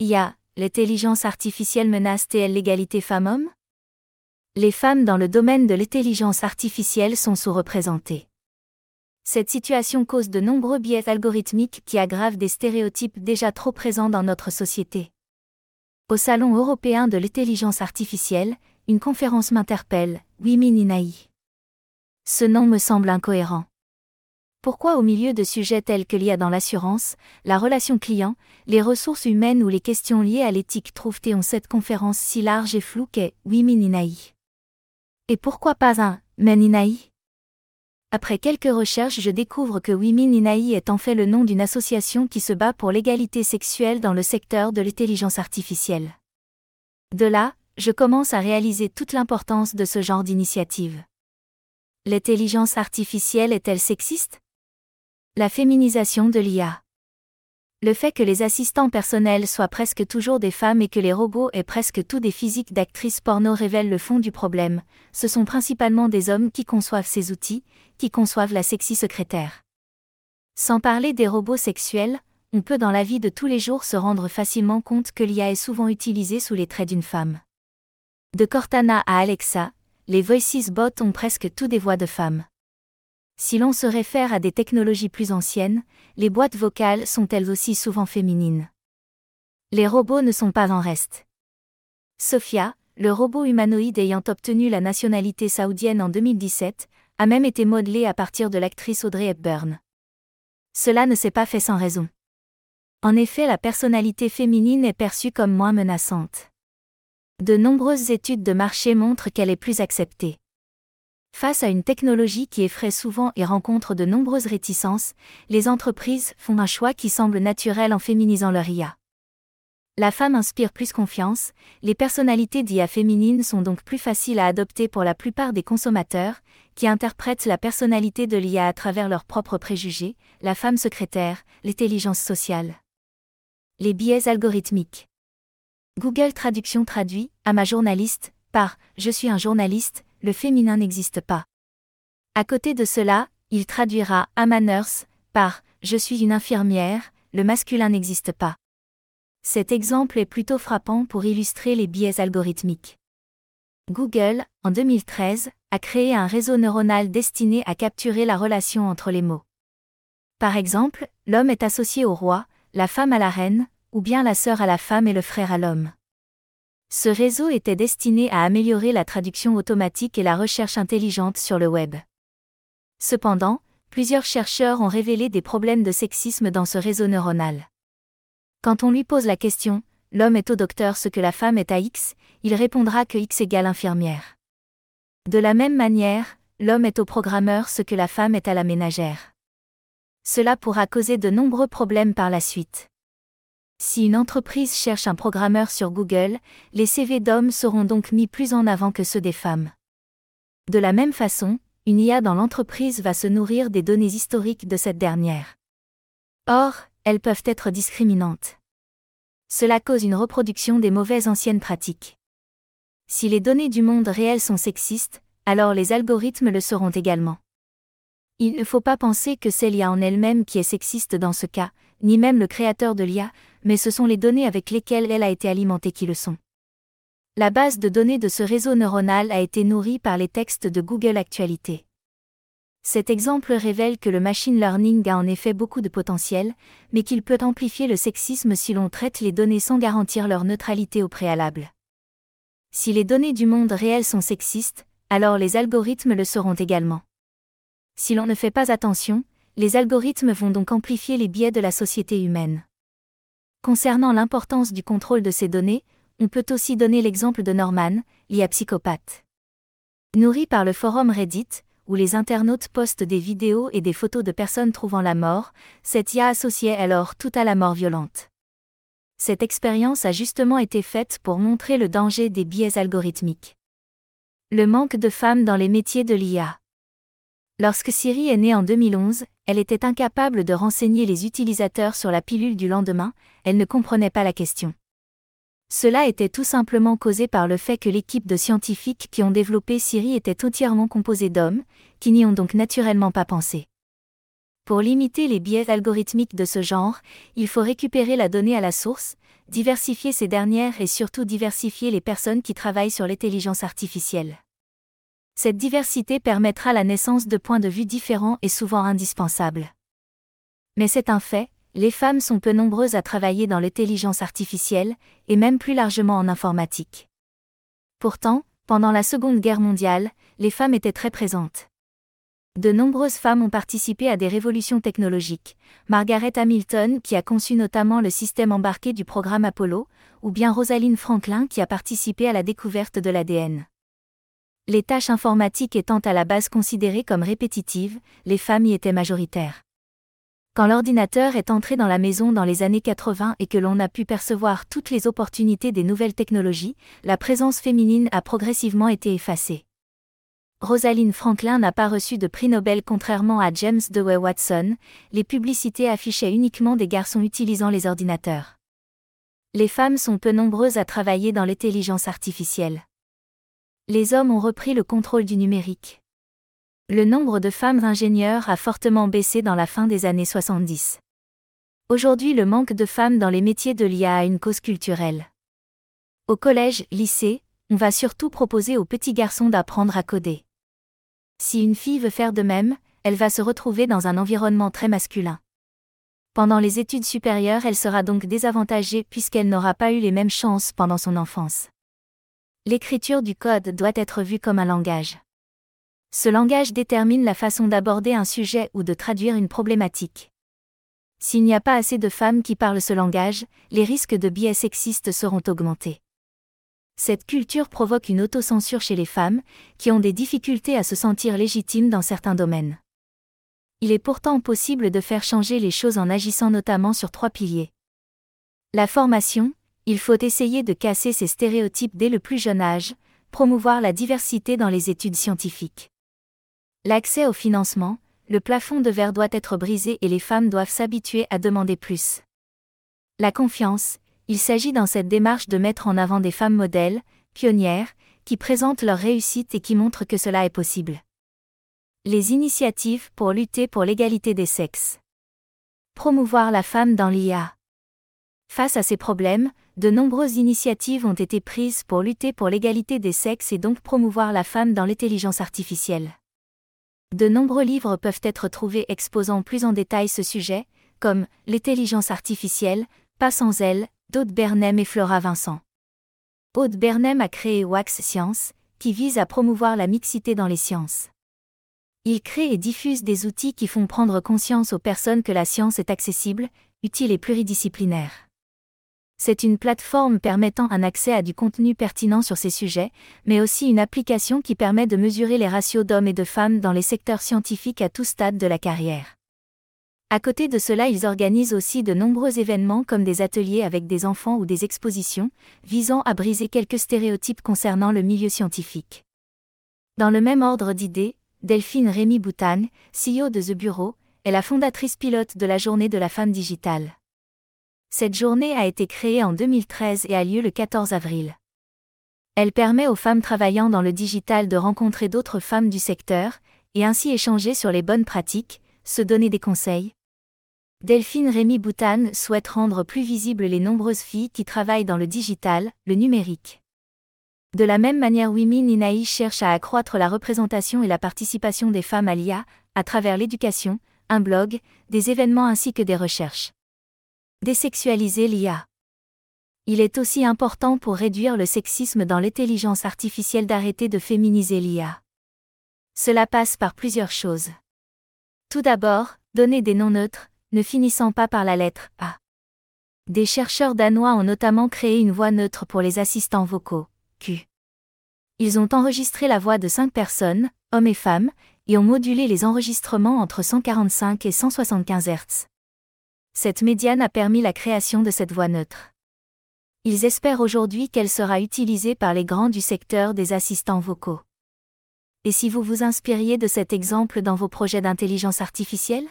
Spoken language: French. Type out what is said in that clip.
IA, l'intelligence artificielle menace-t-elle l'égalité femmes-hommes? Les femmes dans le domaine de l'intelligence artificielle sont sous-représentées. Cette situation cause de nombreux biais algorithmiques qui aggravent des stéréotypes déjà trop présents dans notre société. Au Salon européen de l'intelligence artificielle, une conférence m'interpelle, Women in AI. Ce nom me semble incohérent. Pourquoi au milieu de sujets tels que l'IA dans l'assurance, la relation client, les ressources humaines ou les questions liées à l'éthique trouvent-elles cette conférence si large et floue qu'est Women in AI Et pourquoi pas un Men in AI Après quelques recherches, je découvre que Women in AI est en fait le nom d'une association qui se bat pour l'égalité sexuelle dans le secteur de l'intelligence artificielle. De là, je commence à réaliser toute l'importance de ce genre d'initiative. L'intelligence artificielle est-elle sexiste? La féminisation de l'IA. Le fait que les assistants personnels soient presque toujours des femmes et que les robots aient presque tous des physiques d'actrices porno révèle le fond du problème, ce sont principalement des hommes qui conçoivent ces outils, qui conçoivent la sexy secrétaire. Sans parler des robots sexuels, on peut dans la vie de tous les jours se rendre facilement compte que l'IA est souvent utilisée sous les traits d'une femme. De Cortana à Alexa, les Voices Bots ont presque tous des voix de femmes. Si l'on se réfère à des technologies plus anciennes, les boîtes vocales sont elles aussi souvent féminines. Les robots ne sont pas en reste. Sophia, le robot humanoïde ayant obtenu la nationalité saoudienne en 2017, a même été modelé à partir de l'actrice Audrey Hepburn. Cela ne s'est pas fait sans raison. En effet, la personnalité féminine est perçue comme moins menaçante. De nombreuses études de marché montrent qu'elle est plus acceptée. Face à une technologie qui effraie souvent et rencontre de nombreuses réticences, les entreprises font un choix qui semble naturel en féminisant leur IA. La femme inspire plus confiance, les personnalités d'IA féminines sont donc plus faciles à adopter pour la plupart des consommateurs, qui interprètent la personnalité de l'IA à travers leurs propres préjugés, la femme secrétaire, l'intelligence sociale. Les biais algorithmiques. Google Traduction traduit, à ma journaliste, par Je suis un journaliste, le féminin n'existe pas. À côté de cela, il traduira I'm nurse par Je suis une infirmière, le masculin n'existe pas. Cet exemple est plutôt frappant pour illustrer les biais algorithmiques. Google, en 2013, a créé un réseau neuronal destiné à capturer la relation entre les mots. Par exemple, l'homme est associé au roi, la femme à la reine, ou bien la sœur à la femme et le frère à l'homme. Ce réseau était destiné à améliorer la traduction automatique et la recherche intelligente sur le web. Cependant, plusieurs chercheurs ont révélé des problèmes de sexisme dans ce réseau neuronal. Quand on lui pose la question, l'homme est au docteur ce que la femme est à X, il répondra que X égale infirmière. De la même manière, l'homme est au programmeur ce que la femme est à la ménagère. Cela pourra causer de nombreux problèmes par la suite. Si une entreprise cherche un programmeur sur Google, les CV d'hommes seront donc mis plus en avant que ceux des femmes. De la même façon, une IA dans l'entreprise va se nourrir des données historiques de cette dernière. Or, elles peuvent être discriminantes. Cela cause une reproduction des mauvaises anciennes pratiques. Si les données du monde réel sont sexistes, alors les algorithmes le seront également. Il ne faut pas penser que c'est l'IA en elle-même qui est sexiste dans ce cas, ni même le créateur de l'IA, mais ce sont les données avec lesquelles elle a été alimentée qui le sont. La base de données de ce réseau neuronal a été nourrie par les textes de Google Actualité. Cet exemple révèle que le machine learning a en effet beaucoup de potentiel, mais qu'il peut amplifier le sexisme si l'on traite les données sans garantir leur neutralité au préalable. Si les données du monde réel sont sexistes, alors les algorithmes le seront également. Si l'on ne fait pas attention, les algorithmes vont donc amplifier les biais de la société humaine. Concernant l'importance du contrôle de ces données, on peut aussi donner l'exemple de Norman, l'IA psychopathe. Nourri par le forum Reddit, où les internautes postent des vidéos et des photos de personnes trouvant la mort, cette IA associait alors tout à la mort violente. Cette expérience a justement été faite pour montrer le danger des biais algorithmiques. Le manque de femmes dans les métiers de l'IA. Lorsque Siri est née en 2011, elle était incapable de renseigner les utilisateurs sur la pilule du lendemain, elle ne comprenait pas la question. Cela était tout simplement causé par le fait que l'équipe de scientifiques qui ont développé Siri était entièrement composée d'hommes, qui n'y ont donc naturellement pas pensé. Pour limiter les biais algorithmiques de ce genre, il faut récupérer la donnée à la source, diversifier ces dernières et surtout diversifier les personnes qui travaillent sur l'intelligence artificielle. Cette diversité permettra la naissance de points de vue différents et souvent indispensables. Mais c'est un fait, les femmes sont peu nombreuses à travailler dans l'intelligence artificielle, et même plus largement en informatique. Pourtant, pendant la Seconde Guerre mondiale, les femmes étaient très présentes. De nombreuses femmes ont participé à des révolutions technologiques. Margaret Hamilton, qui a conçu notamment le système embarqué du programme Apollo, ou bien Rosalind Franklin, qui a participé à la découverte de l'ADN. Les tâches informatiques étant à la base considérées comme répétitives, les femmes y étaient majoritaires. Quand l'ordinateur est entré dans la maison dans les années 80 et que l'on a pu percevoir toutes les opportunités des nouvelles technologies, la présence féminine a progressivement été effacée. Rosalind Franklin n'a pas reçu de prix Nobel contrairement à James Dewey Watson, les publicités affichaient uniquement des garçons utilisant les ordinateurs. Les femmes sont peu nombreuses à travailler dans l'intelligence artificielle. Les hommes ont repris le contrôle du numérique. Le nombre de femmes ingénieurs a fortement baissé dans la fin des années 70. Aujourd'hui le manque de femmes dans les métiers de l'IA a une cause culturelle. Au collège, lycée, on va surtout proposer aux petits garçons d'apprendre à coder. Si une fille veut faire de même, elle va se retrouver dans un environnement très masculin. Pendant les études supérieures, elle sera donc désavantagée puisqu'elle n'aura pas eu les mêmes chances pendant son enfance. L'écriture du code doit être vue comme un langage. Ce langage détermine la façon d'aborder un sujet ou de traduire une problématique. S'il n'y a pas assez de femmes qui parlent ce langage, les risques de biais sexistes seront augmentés. Cette culture provoque une autocensure chez les femmes, qui ont des difficultés à se sentir légitimes dans certains domaines. Il est pourtant possible de faire changer les choses en agissant notamment sur trois piliers. La formation, il faut essayer de casser ces stéréotypes dès le plus jeune âge, promouvoir la diversité dans les études scientifiques. L'accès au financement, le plafond de verre doit être brisé et les femmes doivent s'habituer à demander plus. La confiance, il s'agit dans cette démarche de mettre en avant des femmes modèles, pionnières, qui présentent leur réussite et qui montrent que cela est possible. Les initiatives pour lutter pour l'égalité des sexes. Promouvoir la femme dans l'IA. Face à ces problèmes, de nombreuses initiatives ont été prises pour lutter pour l'égalité des sexes et donc promouvoir la femme dans l'intelligence artificielle. De nombreux livres peuvent être trouvés exposant plus en détail ce sujet, comme L'intelligence artificielle, Pas sans elle, d'Aude Bernem et Flora Vincent. Aude Bernem a créé Wax Science, qui vise à promouvoir la mixité dans les sciences. Il crée et diffuse des outils qui font prendre conscience aux personnes que la science est accessible, utile et pluridisciplinaire. C'est une plateforme permettant un accès à du contenu pertinent sur ces sujets, mais aussi une application qui permet de mesurer les ratios d'hommes et de femmes dans les secteurs scientifiques à tout stade de la carrière. À côté de cela, ils organisent aussi de nombreux événements comme des ateliers avec des enfants ou des expositions, visant à briser quelques stéréotypes concernant le milieu scientifique. Dans le même ordre d'idées, Delphine Rémy Boutan, CEO de The Bureau, est la fondatrice pilote de la Journée de la femme digitale. Cette journée a été créée en 2013 et a lieu le 14 avril. Elle permet aux femmes travaillant dans le digital de rencontrer d'autres femmes du secteur, et ainsi échanger sur les bonnes pratiques, se donner des conseils, Delphine Rémy Boutan souhaite rendre plus visibles les nombreuses filles qui travaillent dans le digital, le numérique. De la même manière, Women in cherche à accroître la représentation et la participation des femmes à l'IA, à travers l'éducation, un blog, des événements ainsi que des recherches. Désexualiser l'IA. Il est aussi important pour réduire le sexisme dans l'intelligence artificielle d'arrêter de féminiser l'IA. Cela passe par plusieurs choses. Tout d'abord, donner des noms neutres, ne finissant pas par la lettre A. Des chercheurs danois ont notamment créé une voix neutre pour les assistants vocaux, Q. Ils ont enregistré la voix de cinq personnes, hommes et femmes, et ont modulé les enregistrements entre 145 et 175 Hz. Cette médiane a permis la création de cette voix neutre. Ils espèrent aujourd'hui qu'elle sera utilisée par les grands du secteur des assistants vocaux. Et si vous vous inspiriez de cet exemple dans vos projets d'intelligence artificielle?